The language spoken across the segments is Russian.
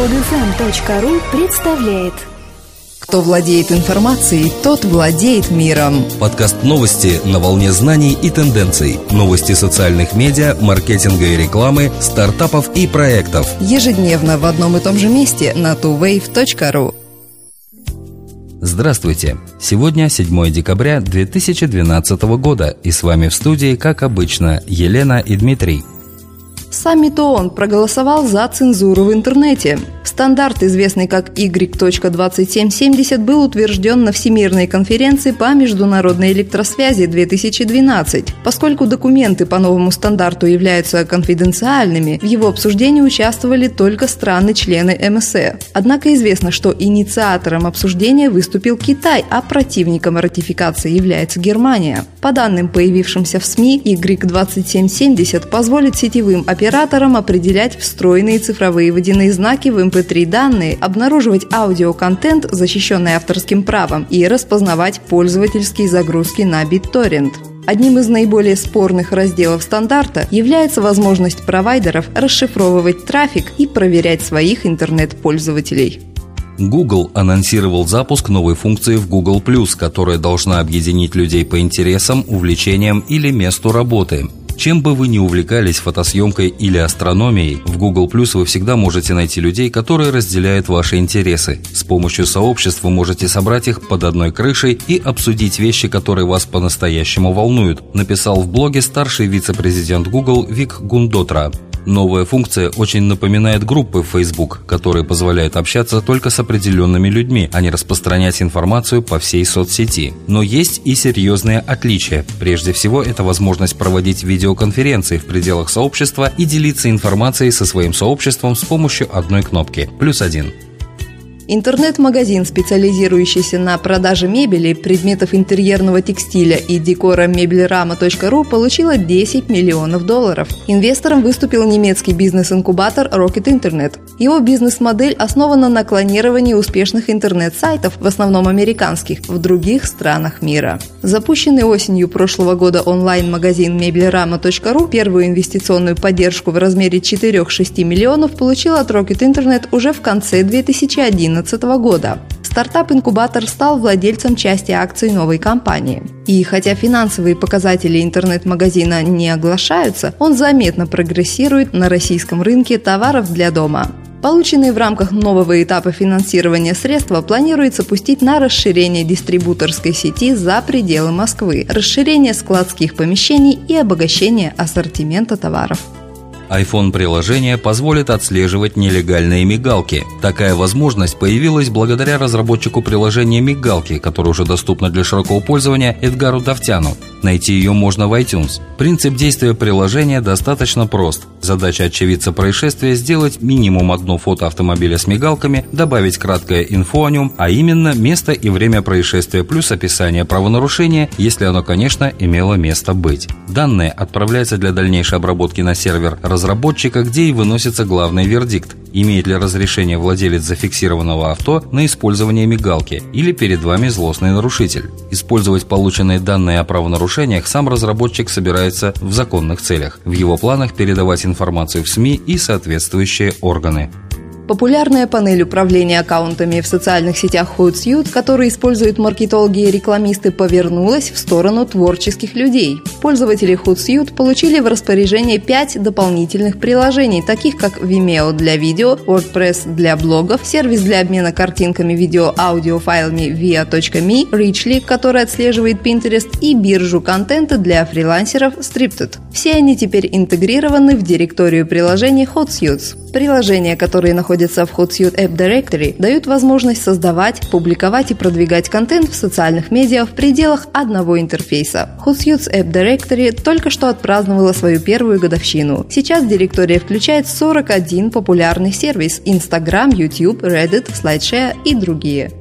Подфм.ру представляет Кто владеет информацией, тот владеет миром. Подкаст новости на волне знаний и тенденций. Новости социальных медиа, маркетинга и рекламы, стартапов и проектов. Ежедневно в одном и том же месте на tuwave.ru. Здравствуйте! Сегодня 7 декабря 2012 года и с вами в студии, как обычно, Елена и Дмитрий. Саммит ООН проголосовал за цензуру в интернете. Стандарт, известный как Y2770, был утвержден на Всемирной конференции по международной электросвязи 2012. Поскольку документы по новому стандарту являются конфиденциальными, в его обсуждении участвовали только страны-члены МСЭ. Однако известно, что инициатором обсуждения выступил Китай, а противником ратификации является Германия. По данным, появившимся в СМИ, Y2770 позволит сетевым операторам определять встроенные цифровые водяные знаки в MP3 данные, обнаруживать аудиоконтент, защищенный авторским правом, и распознавать пользовательские загрузки на BitTorrent. Одним из наиболее спорных разделов стандарта является возможность провайдеров расшифровывать трафик и проверять своих интернет-пользователей. Google анонсировал запуск новой функции в Google+, которая должна объединить людей по интересам, увлечениям или месту работы. Чем бы вы ни увлекались фотосъемкой или астрономией, в Google Plus вы всегда можете найти людей, которые разделяют ваши интересы. С помощью сообществ вы можете собрать их под одной крышей и обсудить вещи, которые вас по-настоящему волнуют, написал в блоге старший вице-президент Google Вик Гундотра. Новая функция очень напоминает группы в Facebook, которые позволяют общаться только с определенными людьми, а не распространять информацию по всей соцсети. Но есть и серьезные отличия. Прежде всего, это возможность проводить видеоконференции в пределах сообщества и делиться информацией со своим сообществом с помощью одной кнопки. Плюс один. Интернет-магазин, специализирующийся на продаже мебели, предметов интерьерного текстиля и декора мебельрама.ру, получила 10 миллионов долларов. Инвестором выступил немецкий бизнес-инкубатор Rocket Internet. Его бизнес-модель основана на клонировании успешных интернет-сайтов, в основном американских, в других странах мира. Запущенный осенью прошлого года онлайн-магазин мебельрама.ру первую инвестиционную поддержку в размере 4-6 миллионов получил от Rocket Internet уже в конце 2011 2011 года. Стартап-инкубатор стал владельцем части акций новой компании. И хотя финансовые показатели интернет-магазина не оглашаются, он заметно прогрессирует на российском рынке товаров для дома. Полученные в рамках нового этапа финансирования средства планируется пустить на расширение дистрибуторской сети за пределы Москвы, расширение складских помещений и обогащение ассортимента товаров iPhone-приложение позволит отслеживать нелегальные мигалки. Такая возможность появилась благодаря разработчику приложения «Мигалки», которое уже доступно для широкого пользования Эдгару Давтяну. Найти ее можно в iTunes. Принцип действия приложения достаточно прост. Задача очевидца происшествия – сделать минимум одно фото автомобиля с мигалками, добавить краткое инфо о нем, а именно место и время происшествия плюс описание правонарушения, если оно, конечно, имело место быть. Данные отправляются для дальнейшей обработки на сервер разработчика, где и выносится главный вердикт – имеет ли разрешение владелец зафиксированного авто на использование мигалки или перед вами злостный нарушитель. Использовать полученные данные о правонарушениях сам разработчик собирается в законных целях. В его планах передавать информацию в СМИ и соответствующие органы. Популярная панель управления аккаунтами в социальных сетях Hootsuite, которую используют маркетологи и рекламисты, повернулась в сторону творческих людей. Пользователи Hootsuite получили в распоряжение 5 дополнительных приложений, таких как Vimeo для видео, WordPress для блогов, сервис для обмена картинками, видео, аудиофайлами via.me, Richly, который отслеживает Pinterest, и биржу контента для фрилансеров Stripted. Все они теперь интегрированы в директорию приложений Hootsuite. Приложения, которые находятся в Hootsuite App Directory, дают возможность создавать, публиковать и продвигать контент в социальных медиа в пределах одного интерфейса. Hootsuite App Directory только что отпраздновала свою первую годовщину. Сейчас директория включает 41 популярный сервис – Instagram, YouTube, Reddit, SlideShare и другие.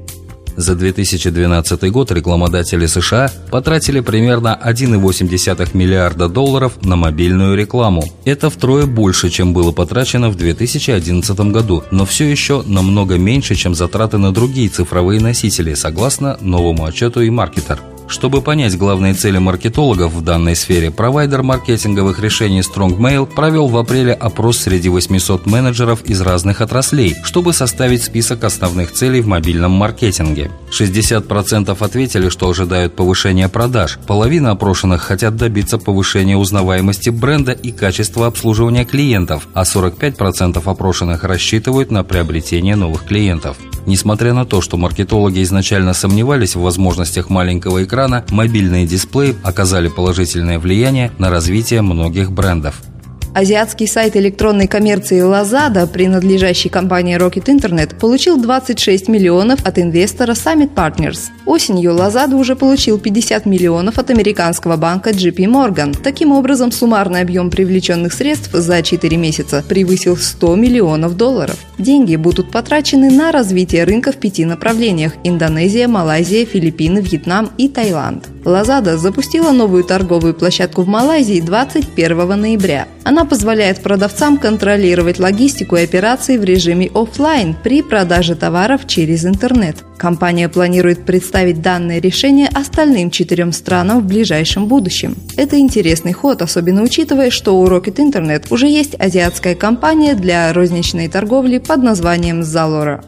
За 2012 год рекламодатели США потратили примерно 1,8 миллиарда долларов на мобильную рекламу. Это втрое больше, чем было потрачено в 2011 году, но все еще намного меньше, чем затраты на другие цифровые носители, согласно новому отчету и маркетер. Чтобы понять главные цели маркетологов в данной сфере, провайдер маркетинговых решений StrongMail провел в апреле опрос среди 800 менеджеров из разных отраслей, чтобы составить список основных целей в мобильном маркетинге. 60% ответили, что ожидают повышения продаж, половина опрошенных хотят добиться повышения узнаваемости бренда и качества обслуживания клиентов, а 45% опрошенных рассчитывают на приобретение новых клиентов. Несмотря на то, что маркетологи изначально сомневались в возможностях маленького экрана, мобильные дисплеи оказали положительное влияние на развитие многих брендов. Азиатский сайт электронной коммерции Lazada, принадлежащий компании Rocket Internet, получил 26 миллионов от инвестора Summit Partners. Осенью Lazada уже получил 50 миллионов от американского банка JP Morgan. Таким образом, суммарный объем привлеченных средств за 4 месяца превысил 100 миллионов долларов. Деньги будут потрачены на развитие рынка в пяти направлениях – Индонезия, Малайзия, Филиппины, Вьетнам и Таиланд. Lazada запустила новую торговую площадку в Малайзии 21 ноября. Она позволяет продавцам контролировать логистику и операции в режиме офлайн при продаже товаров через интернет. Компания планирует представить данное решение остальным четырем странам в ближайшем будущем. Это интересный ход, особенно учитывая, что у Rocket Internet уже есть азиатская компания для розничной торговли под названием Zalora.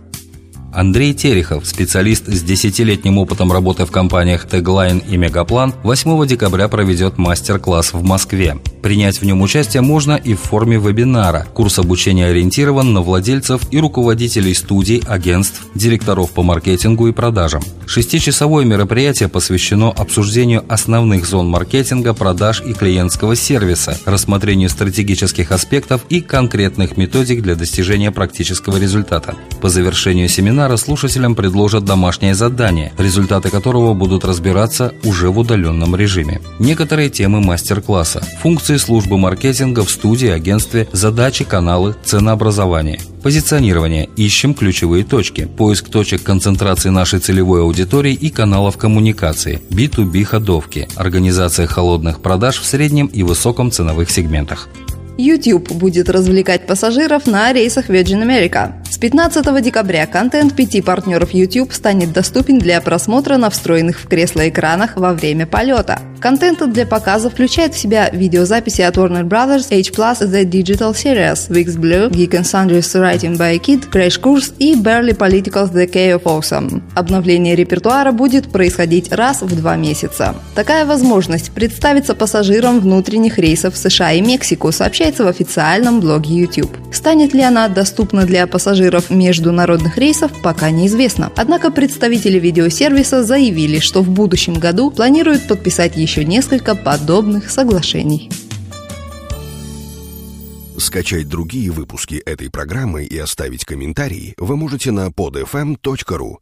Андрей Терехов, специалист с десятилетним опытом работы в компаниях Tagline и Мегаплан, 8 декабря проведет мастер-класс в Москве. Принять в нем участие можно и в форме вебинара. Курс обучения ориентирован на владельцев и руководителей студий, агентств, директоров по маркетингу и продажам. Шестичасовое мероприятие посвящено обсуждению основных зон маркетинга, продаж и клиентского сервиса, рассмотрению стратегических аспектов и конкретных методик для достижения практического результата. По завершению семинара слушателям предложат домашнее задание, результаты которого будут разбираться уже в удаленном режиме. Некоторые темы мастер-класса. Функции службы маркетинга в студии, агентстве, задачи, каналы, ценообразование. Позиционирование. Ищем ключевые точки. Поиск точек концентрации нашей целевой аудитории и каналов коммуникации. B2B ходовки. Организация холодных продаж в среднем и высоком ценовых сегментах. YouTube будет развлекать пассажиров на рейсах Virgin America. С 15 декабря контент пяти партнеров YouTube станет доступен для просмотра на встроенных в кресло экранах во время полета. Контент для показа включает в себя видеозаписи от Warner Brothers, H+, The Digital Series, Wix Blue, Geek and Sundry's Writing by a Kid, Crash Course и Barely Political's The Key of Awesome. Обновление репертуара будет происходить раз в два месяца. Такая возможность представится пассажирам внутренних рейсов США и Мексику, сообщается в официальном блоге YouTube. Станет ли она доступна для пассажиров международных рейсов, пока неизвестно. Однако представители видеосервиса заявили, что в будущем году планируют подписать еще несколько подобных соглашений. Скачать другие выпуски этой программы и оставить комментарии вы можете на podfm.ru.